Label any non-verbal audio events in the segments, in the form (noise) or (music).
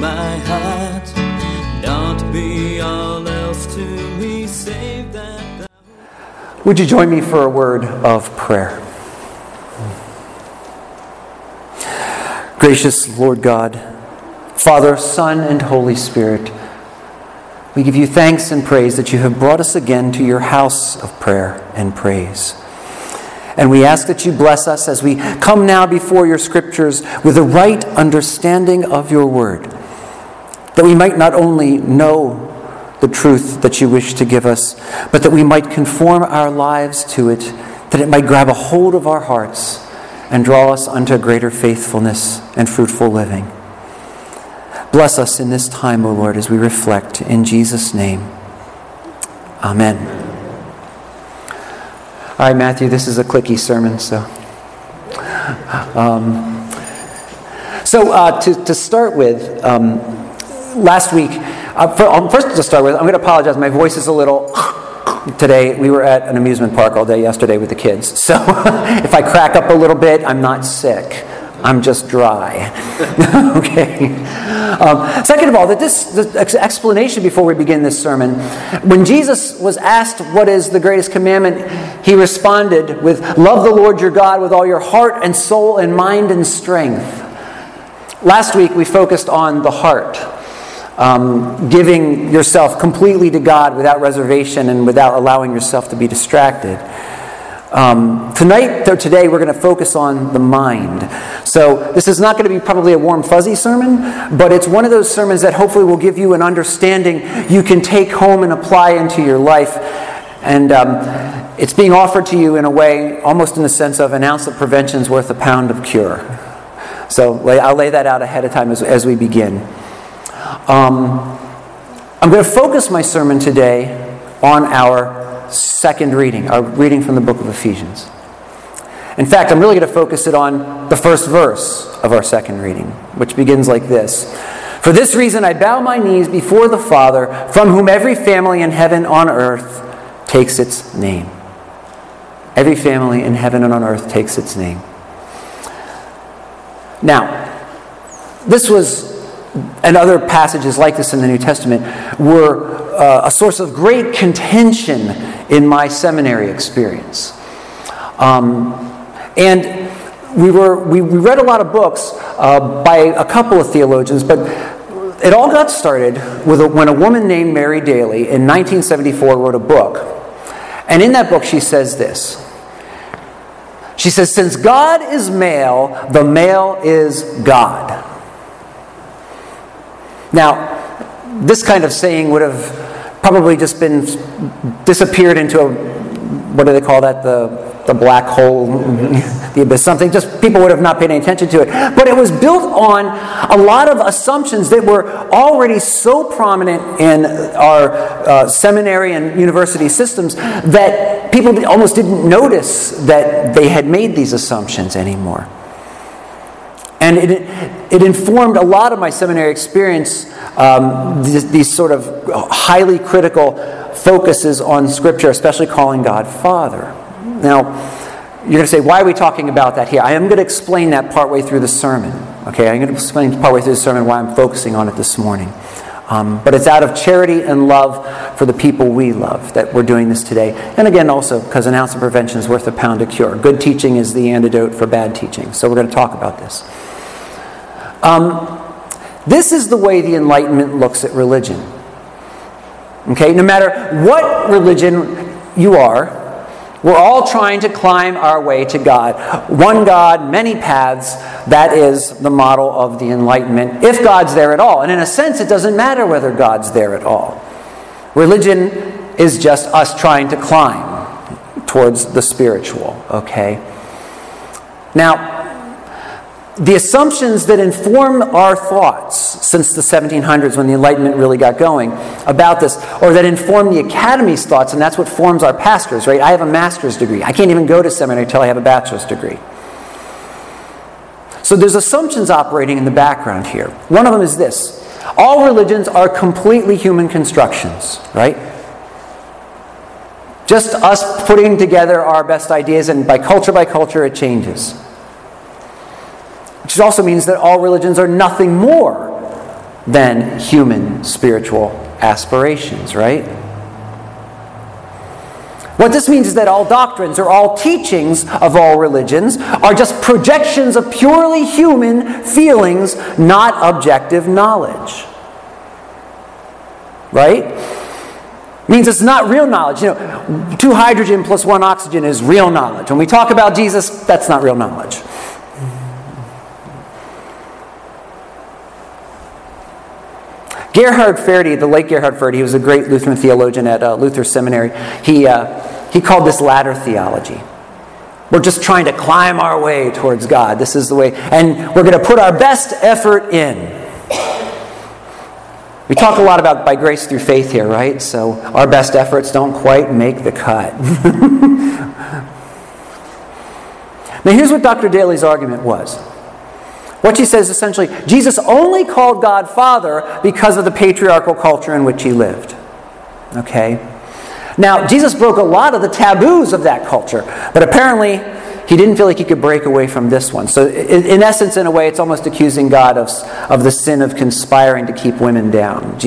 My. Not be all else to me, save that. Would you join me for a word of prayer? Gracious Lord God, Father, Son, and Holy Spirit, we give you thanks and praise that you have brought us again to your house of prayer and praise. And we ask that you bless us as we come now before your scriptures with a right understanding of your word, that we might not only know the truth that you wish to give us, but that we might conform our lives to it, that it might grab a hold of our hearts and draw us unto greater faithfulness and fruitful living. Bless us in this time, O Lord, as we reflect. In Jesus' name, Amen. All right, Matthew, this is a clicky sermon, so. Um, so, uh, to, to start with, um, last week, uh, for, um, first to start with, I'm going to apologize. My voice is a little today. We were at an amusement park all day yesterday with the kids. So, (laughs) if I crack up a little bit, I'm not sick. I'm just dry. (laughs) okay. Um, second of all, that this explanation before we begin this sermon, when Jesus was asked what is the greatest commandment, he responded with, "Love the Lord your God with all your heart and soul and mind and strength." Last week we focused on the heart, um, giving yourself completely to God without reservation and without allowing yourself to be distracted. Um, tonight, or today, we're going to focus on the mind. So, this is not going to be probably a warm, fuzzy sermon, but it's one of those sermons that hopefully will give you an understanding you can take home and apply into your life. And um, it's being offered to you in a way, almost in the sense of an ounce of prevention is worth a pound of cure. So, I'll lay that out ahead of time as, as we begin. Um, I'm going to focus my sermon today on our second reading, our reading from the book of Ephesians. In fact, I'm really going to focus it on the first verse of our second reading, which begins like this For this reason I bow my knees before the Father, from whom every family in heaven on earth takes its name. Every family in heaven and on earth takes its name. Now, this was, and other passages like this in the New Testament, were uh, a source of great contention in my seminary experience. Um, and we, were, we, we, read a lot of books uh, by a couple of theologians, but it all got started with a, when a woman named Mary Daly in 1974 wrote a book. And in that book, she says this. She says, Since God is male, the male is God. Now, this kind of saying would have probably just been disappeared into a what do they call that? The the black hole (laughs) the abyss something. Just people would have not paid any attention to it. But it was built on a lot of assumptions that were already so prominent in our uh, seminary and university systems that people almost didn't notice that they had made these assumptions anymore and it, it informed a lot of my seminary experience, um, these, these sort of highly critical focuses on Scripture, especially calling God Father. Now, you're going to say, why are we talking about that here? I am going to explain that partway through the sermon. Okay, I'm going to explain partway through the sermon why I'm focusing on it this morning. Um, but it's out of charity and love for the people we love that we're doing this today. And again, also because an ounce of prevention is worth a pound of cure. Good teaching is the antidote for bad teaching. So we're going to talk about this. Um, this is the way the Enlightenment looks at religion. Okay, no matter what religion you are, we're all trying to climb our way to God. One God, many paths, that is the model of the Enlightenment, if God's there at all. And in a sense, it doesn't matter whether God's there at all. Religion is just us trying to climb towards the spiritual, okay? Now, the assumptions that inform our thoughts since the 1700s when the Enlightenment really got going about this, or that inform the Academy's thoughts, and that's what forms our pastors, right? I have a master's degree. I can't even go to seminary until I have a bachelor's degree. So there's assumptions operating in the background here. One of them is this all religions are completely human constructions, right? Just us putting together our best ideas, and by culture by culture, it changes. Which also means that all religions are nothing more than human spiritual aspirations, right? What this means is that all doctrines or all teachings of all religions are just projections of purely human feelings, not objective knowledge. Right? Means it's not real knowledge. You know, two hydrogen plus one oxygen is real knowledge. When we talk about Jesus, that's not real knowledge. Gerhard Forde, the late Gerhard Forde, he was a great Lutheran theologian at uh, Luther Seminary. He, uh, he called this ladder theology. We're just trying to climb our way towards God. This is the way. And we're going to put our best effort in. We talk a lot about by grace through faith here, right? So our best efforts don't quite make the cut. (laughs) now, here's what Dr. Daly's argument was what she says essentially Jesus only called God Father because of the patriarchal culture in which he lived. Okay? Now, Jesus broke a lot of the taboos of that culture, but apparently he didn't feel like he could break away from this one. So, in, essence, in a way, it's almost accusing God of, of the sin of conspiring to keep women down.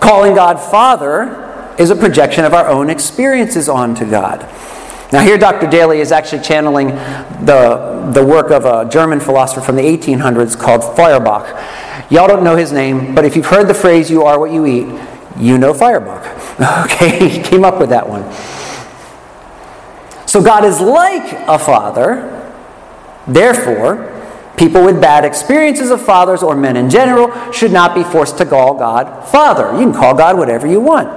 Calling God Father is a projection of our own experiences onto God. Now, here Dr. Daly is actually channeling the, the work of a German philosopher from the 1800s called Feuerbach. Y'all don't know his name, but if you've heard the phrase, you are what you eat, you know Feuerbach. (laughs) Okay, he came up with that one. So God is like a father, therefore, people with bad experiences of fathers or men in general should not be forced to call God Father. You can call God whatever you want.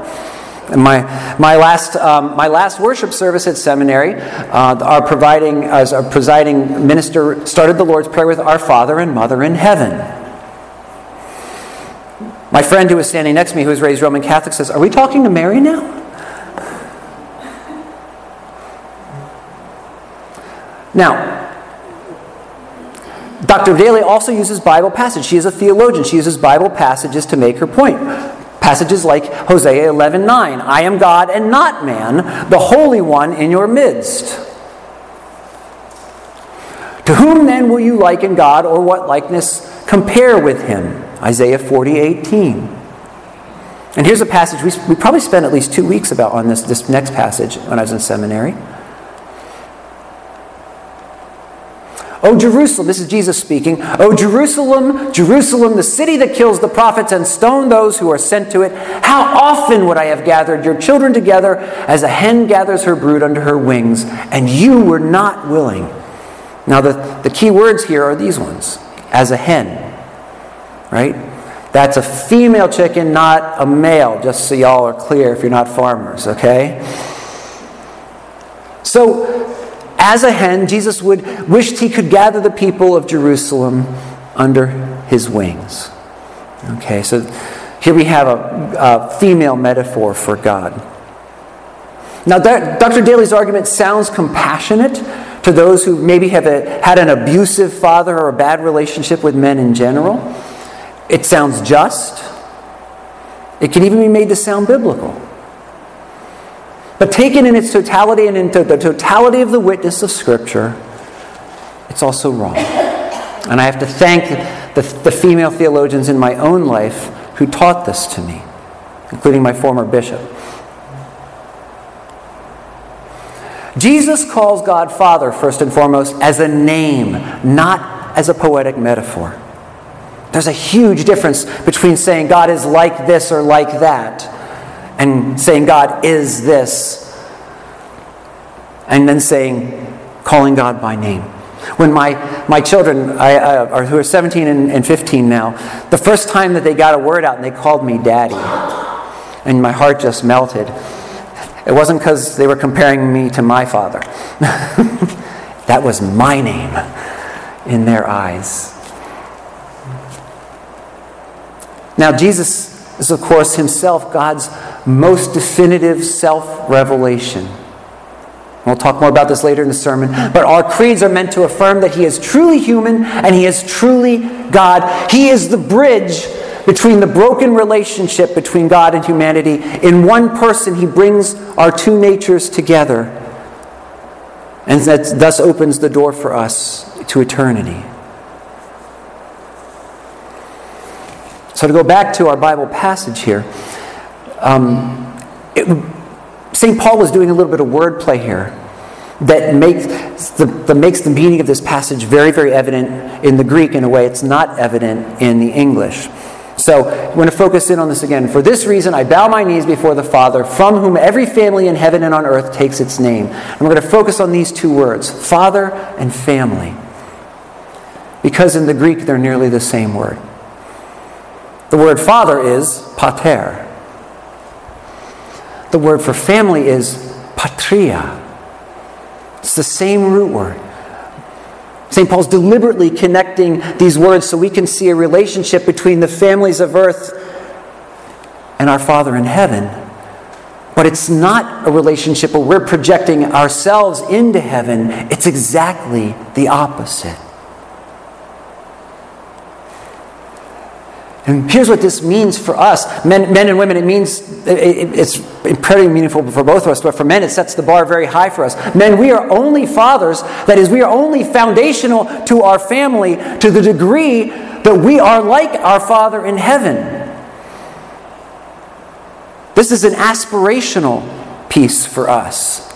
My, my, last, um, my last worship service at seminary, uh, our, providing, as our presiding minister started the Lord's Prayer with Our Father and Mother in Heaven. My friend who was standing next to me, who was raised Roman Catholic, says, Are we talking to Mary now? Now, Dr. Daly also uses Bible passages. She is a theologian. She uses Bible passages to make her point. Passages like Hosea 11:9, I am God and not man, the Holy One in your midst. To whom then will you liken God, or what likeness compare with him? Isaiah 40:18. And here's a passage we, we probably spent at least two weeks about on this, this next passage when I was in seminary. O Jerusalem, this is Jesus speaking. O Jerusalem, Jerusalem, the city that kills the prophets and stone those who are sent to it, how often would I have gathered your children together as a hen gathers her brood under her wings, and you were not willing. Now, the, the key words here are these ones as a hen, right? That's a female chicken, not a male, just so y'all are clear if you're not farmers, okay? So, as a hen, Jesus would wished he could gather the people of Jerusalem under his wings. Okay, so here we have a, a female metaphor for God. Now, that, Dr. Daly's argument sounds compassionate to those who maybe have a, had an abusive father or a bad relationship with men in general. It sounds just. It can even be made to sound biblical. But taken in its totality and into the totality of the witness of Scripture, it's also wrong. And I have to thank the, the female theologians in my own life who taught this to me, including my former bishop. Jesus calls God Father, first and foremost, as a name, not as a poetic metaphor. There's a huge difference between saying God is like this or like that and saying God is this, and then saying, calling God by name. When my, my children, I, I, who are 17 and, and 15 now, the first time that they got a word out and they called me daddy, and my heart just melted. It wasn't because they were comparing me to my father. (laughs) That was my name in their eyes. Now, Jesus is, of course, himself God's most definitive self revelation. We'll talk more about this later in the sermon. But our creeds are meant to affirm that He is truly human and He is truly God. He is the bridge between the broken relationship between God and humanity. In one person, He brings our two natures together. And that thus opens the door for us to eternity. So, to go back to our Bible passage here, um, St. Paul was doing a little bit of wordplay here that makes the, that makes the meaning of this passage very, very evident in the Greek in a way it's not evident in the English. So I'm going to focus in on this again. For this reason, I bow my knees before the Father, from whom every family in heaven and on earth takes its name. And we're going to focus on these two words Father and family. Because in the Greek, they're nearly the same word. The word father is pater. The word for family is patria. It's the same root word. St. Paul's deliberately connecting these words so we can see a relationship between the families of earth and our Father in heaven. But it's not a relationship where we're projecting ourselves into heaven, it's exactly the opposite. And here's what this means for us men, men and women. It means it, it's pretty meaningful for both of us, but for men, it sets the bar very high for us. Men, we are only fathers, that is, we are only foundational to our family to the degree that we are like our Father in heaven. This is an aspirational piece for us.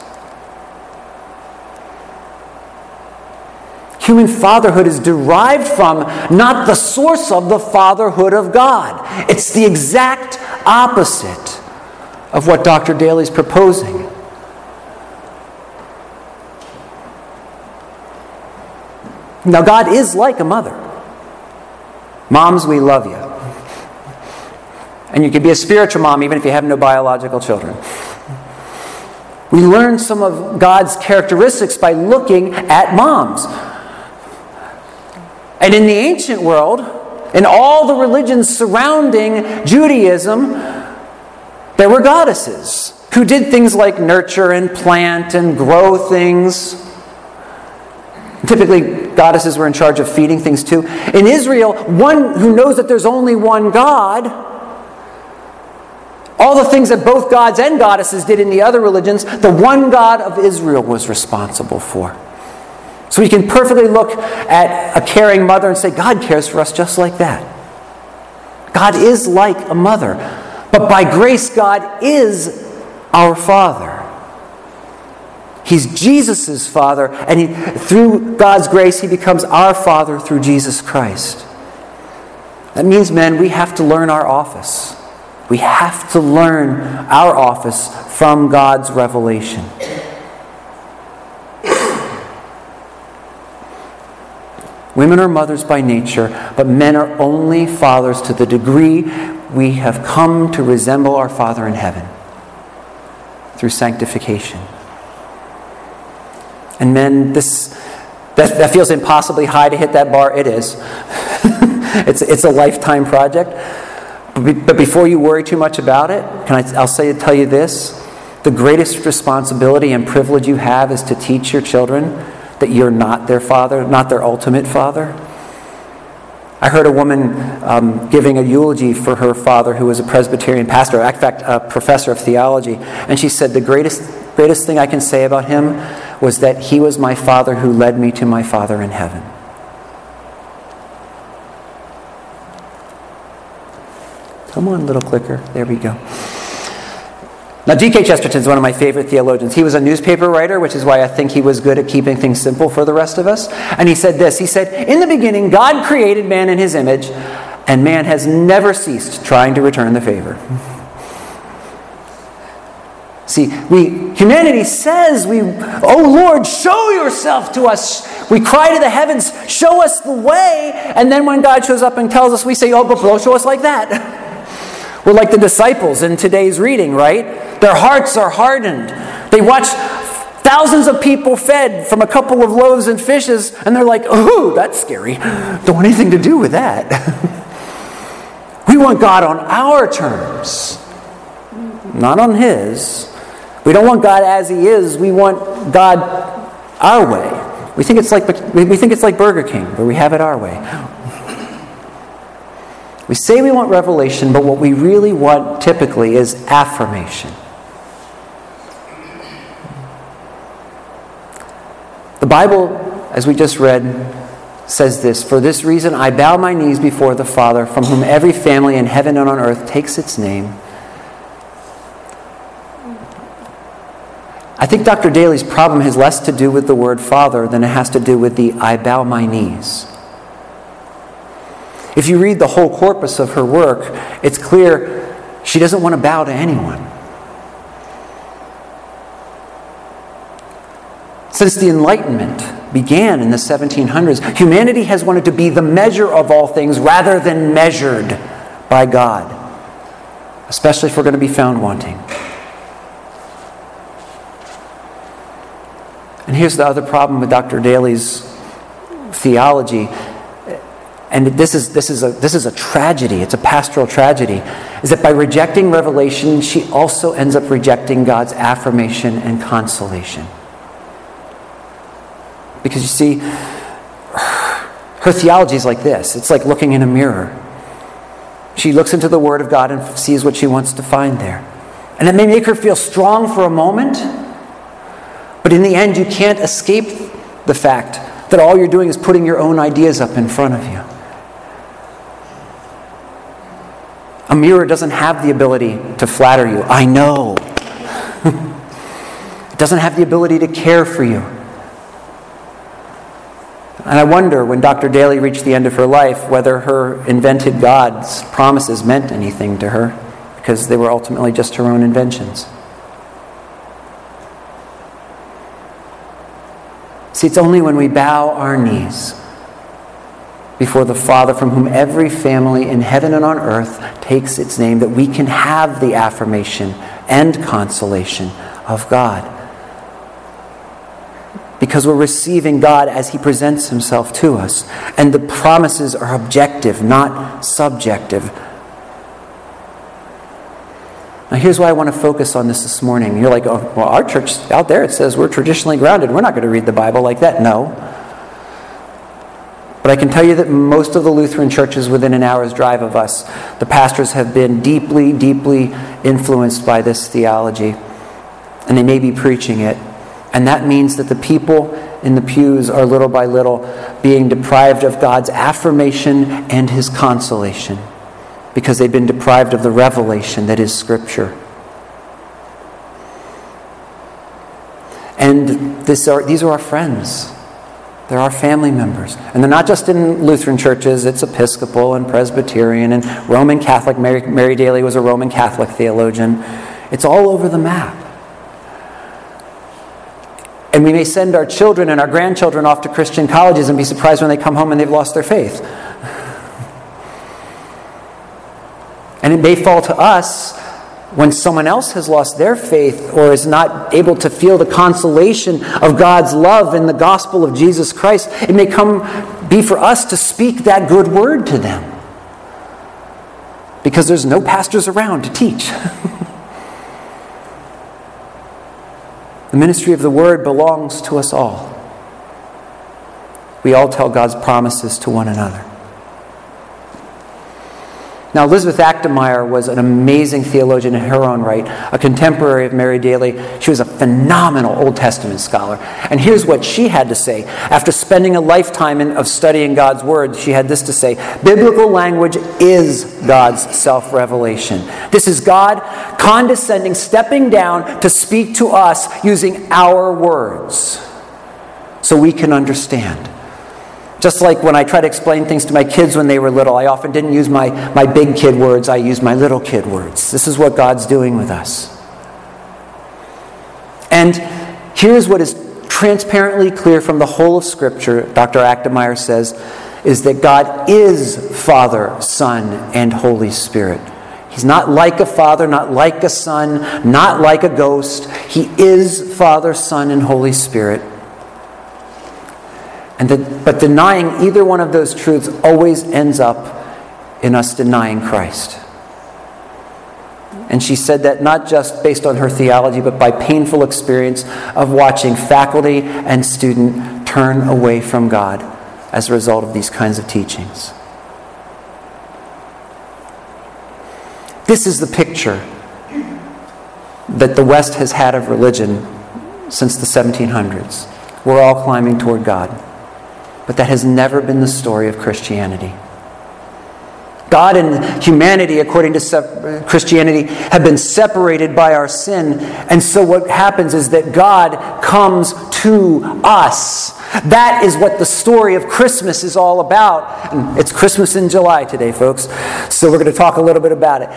Human fatherhood is derived from, not the source of the fatherhood of God. It's the exact opposite of what Dr. Daly's proposing. Now, God is like a mother. Moms, we love you. And you can be a spiritual mom even if you have no biological children. We learn some of God's characteristics by looking at moms. And in the ancient world, in all the religions surrounding Judaism, there were goddesses who did things like nurture and plant and grow things. Typically, goddesses were in charge of feeding things too. In Israel, one who knows that there's only one God, all the things that both gods and goddesses did in the other religions, the one God of Israel was responsible for. So we can perfectly look at a caring mother and say, God cares for us just like that. God is like a mother. But by grace, God is our Father. He's Jesus' Father, and he, through God's grace, He becomes our Father through Jesus Christ. That means, men, we have to learn our office. We have to learn our office from God's revelation. Women are mothers by nature, but men are only fathers to the degree we have come to resemble our Father in heaven through sanctification. And men, this that, that feels impossibly high to hit that bar. It is. (laughs) it's, it's a lifetime project. But before you worry too much about it, can I, I'll say tell you this: the greatest responsibility and privilege you have is to teach your children that you're not their father, not their ultimate father. I heard a woman um, giving a eulogy for her father, who was a Presbyterian pastor, in fact, a professor of theology, and she said, The greatest, greatest thing I can say about him was that he was my father who led me to my father in heaven. Come on, little clicker. There we go. Now, G.K. Chesterton is one of my favorite theologians. He was a newspaper writer, which is why I think he was good at keeping things simple for the rest of us. And he said this He said, In the beginning, God created man in his image, and man has never ceased trying to return the favor. See, we humanity says we, oh Lord, show yourself to us. We cry to the heavens, show us the way, and then when God shows up and tells us, we say, oh, but blow, show us like that. (laughs) We're like the disciples in today's reading, right? Their hearts are hardened. They watch thousands of people fed from a couple of loaves and fishes, and they're like, oh, that's scary. Don't want anything to do with that. (laughs) we want God on our terms, not on His. We don't want God as He is, we want God our way. We think it's like, we think it's like Burger King, where we have it our way. We say we want revelation, but what we really want typically is affirmation. The Bible, as we just read, says this For this reason I bow my knees before the Father, from whom every family in heaven and on earth takes its name. I think Dr. Daly's problem has less to do with the word Father than it has to do with the I bow my knees. If you read the whole corpus of her work, it's clear she doesn't want to bow to anyone. Since the Enlightenment began in the 1700s, humanity has wanted to be the measure of all things rather than measured by God, especially if we're going to be found wanting. And here's the other problem with Dr. Daly's theology and this is, this, is a, this is a tragedy, it's a pastoral tragedy, is that by rejecting revelation, she also ends up rejecting God's affirmation and consolation. Because you see, her theology is like this it's like looking in a mirror. She looks into the Word of God and sees what she wants to find there. And it may make her feel strong for a moment, but in the end, you can't escape the fact that all you're doing is putting your own ideas up in front of you. A mirror doesn't have the ability to flatter you. I know. (laughs) it doesn't have the ability to care for you. And I wonder when Dr. Daly reached the end of her life whether her invented God's promises meant anything to her because they were ultimately just her own inventions. See, it's only when we bow our knees before the Father, from whom every family in heaven and on earth takes its name, that we can have the affirmation and consolation of God. Because we're receiving God as He presents Himself to us. And the promises are objective, not subjective. Now, here's why I want to focus on this this morning. You're like, oh, well, our church out there, it says we're traditionally grounded. We're not going to read the Bible like that. No. But I can tell you that most of the Lutheran churches within an hour's drive of us, the pastors have been deeply, deeply influenced by this theology. And they may be preaching it. And that means that the people in the pews are little by little being deprived of God's affirmation and his consolation because they've been deprived of the revelation that is Scripture. And this are, these are our friends. They're our family members. And they're not just in Lutheran churches, it's Episcopal and Presbyterian and Roman Catholic. Mary, Mary Daly was a Roman Catholic theologian. It's all over the map. And we may send our children and our grandchildren off to Christian colleges and be surprised when they come home and they've lost their faith. (laughs) And it may fall to us when someone else has lost their faith or is not able to feel the consolation of God's love in the gospel of Jesus Christ, it may come be for us to speak that good word to them. Because there's no pastors around to teach. (laughs) the ministry of the word belongs to us all. We all tell God's promises to one another. Now, Elizabeth Achtemeier was an amazing theologian in her own right, a contemporary of Mary Daly. She was a phenomenal Old Testament scholar. And here's what she had to say. After spending a lifetime in, of studying God's Word, she had this to say Biblical language is God's self revelation. This is God condescending, stepping down to speak to us using our words so we can understand. Just like when I try to explain things to my kids when they were little, I often didn't use my, my big kid words, I used my little kid words. This is what God's doing with us. And here's what is transparently clear from the whole of Scripture, Dr. Achtemeier says, is that God is Father, Son, and Holy Spirit. He's not like a father, not like a son, not like a ghost. He is Father, Son, and Holy Spirit. And that, but denying either one of those truths always ends up in us denying Christ. And she said that not just based on her theology, but by painful experience of watching faculty and student turn away from God as a result of these kinds of teachings. This is the picture that the West has had of religion since the 1700s. We're all climbing toward God. But that has never been the story of Christianity. God and humanity, according to Christianity, have been separated by our sin. And so what happens is that God comes to us. That is what the story of Christmas is all about. And it's Christmas in July today, folks. So we're going to talk a little bit about it.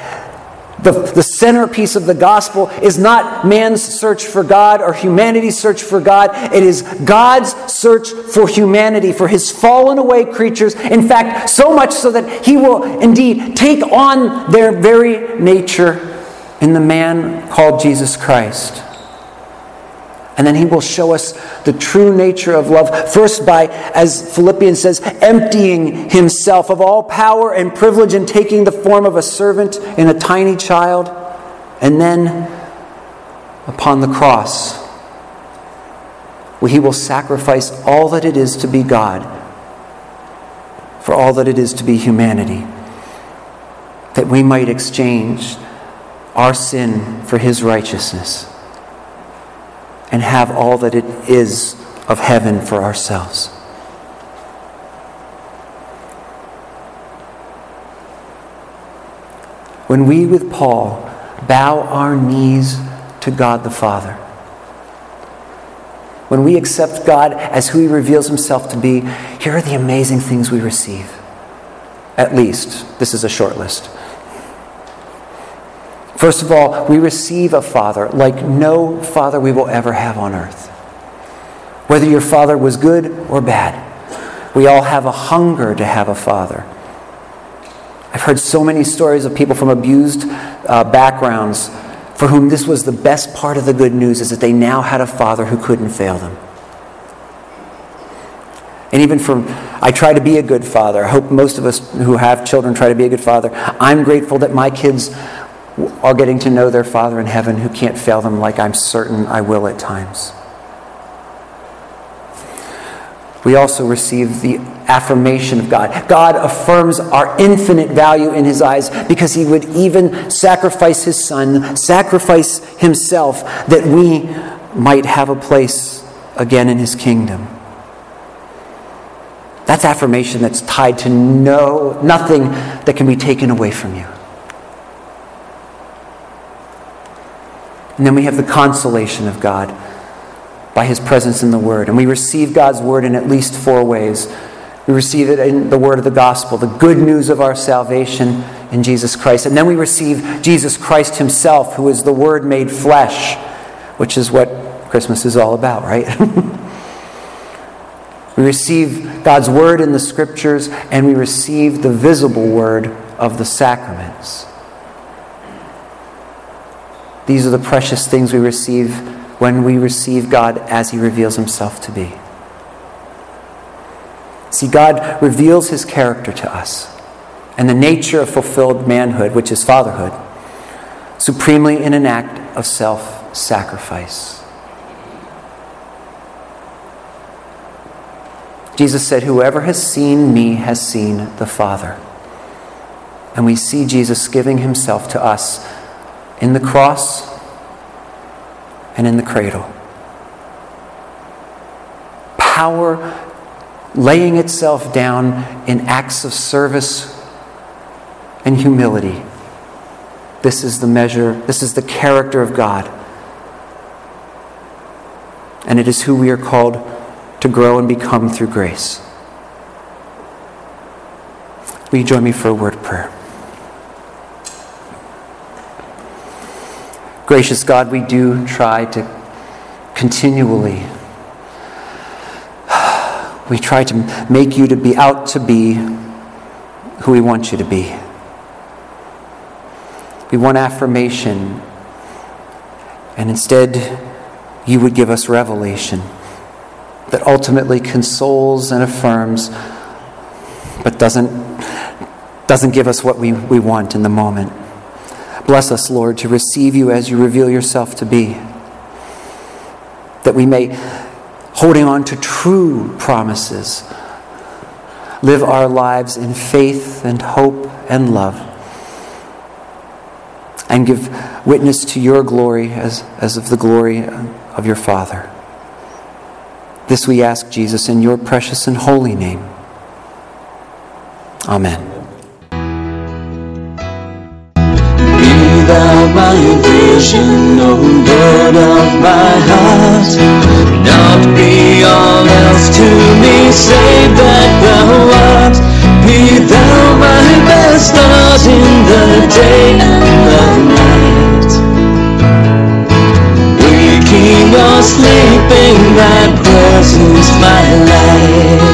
The, the centerpiece of the gospel is not man's search for God or humanity's search for God. It is God's search for humanity, for his fallen away creatures. In fact, so much so that he will indeed take on their very nature in the man called Jesus Christ. And then he will show us the true nature of love. First, by, as Philippians says, emptying himself of all power and privilege and taking the form of a servant in a tiny child. And then, upon the cross, where he will sacrifice all that it is to be God for all that it is to be humanity. That we might exchange our sin for his righteousness and have all that it is of heaven for ourselves. When we, with Paul, bow our knees to God the Father, when we accept God as who He reveals Himself to be, here are the amazing things we receive. At least, this is a short list. First of all, we receive a father like no father we will ever have on earth. Whether your father was good or bad, we all have a hunger to have a father. I've heard so many stories of people from abused uh, backgrounds for whom this was the best part of the good news is that they now had a father who couldn't fail them. And even for, I try to be a good father. I hope most of us who have children try to be a good father. I'm grateful that my kids are getting to know their Father in heaven who can't fail them like I'm certain I will at times. We also receive the affirmation of God. God affirms our infinite value in His eyes because He would even sacrifice His Son, sacrifice Himself, that we might have a place again in His kingdom. That's affirmation that's tied to no, nothing that can be taken away from you. And then we have the consolation of God by his presence in the Word. And we receive God's Word in at least four ways. We receive it in the Word of the gospel, the good news of our salvation in Jesus Christ. And then we receive Jesus Christ himself, who is the Word made flesh, which is what Christmas is all about, right? (laughs) we receive God's Word in the Scriptures, and we receive the visible Word of the sacraments. These are the precious things we receive when we receive God as He reveals Himself to be. See, God reveals His character to us and the nature of fulfilled manhood, which is fatherhood, supremely in an act of self sacrifice. Jesus said, Whoever has seen me has seen the Father. And we see Jesus giving himself to us in the cross and in the cradle. Power laying itself down in acts of service and humility. This is the measure, this is the character of God. And it is who we are called to grow and become through grace. Will you join me for a word of prayer? Gracious God, we do try to continually, (sighs) we try to make you to be out to be who we want you to be. We want affirmation. And instead, you would give us revelation that ultimately consoles and affirms, but doesn't, doesn't give us what we, we want in the moment. Bless us, Lord, to receive you as you reveal yourself to be. That we may, holding on to true promises, live our lives in faith and hope and love, and give witness to your glory as, as of the glory of your Father. This we ask, Jesus, in your precious and holy name. Amen. of my vision, O God of my heart. Not be all else to me, save that thou art. Be thou my best start in the day and the night. Waking or sleeping, thy presence my light.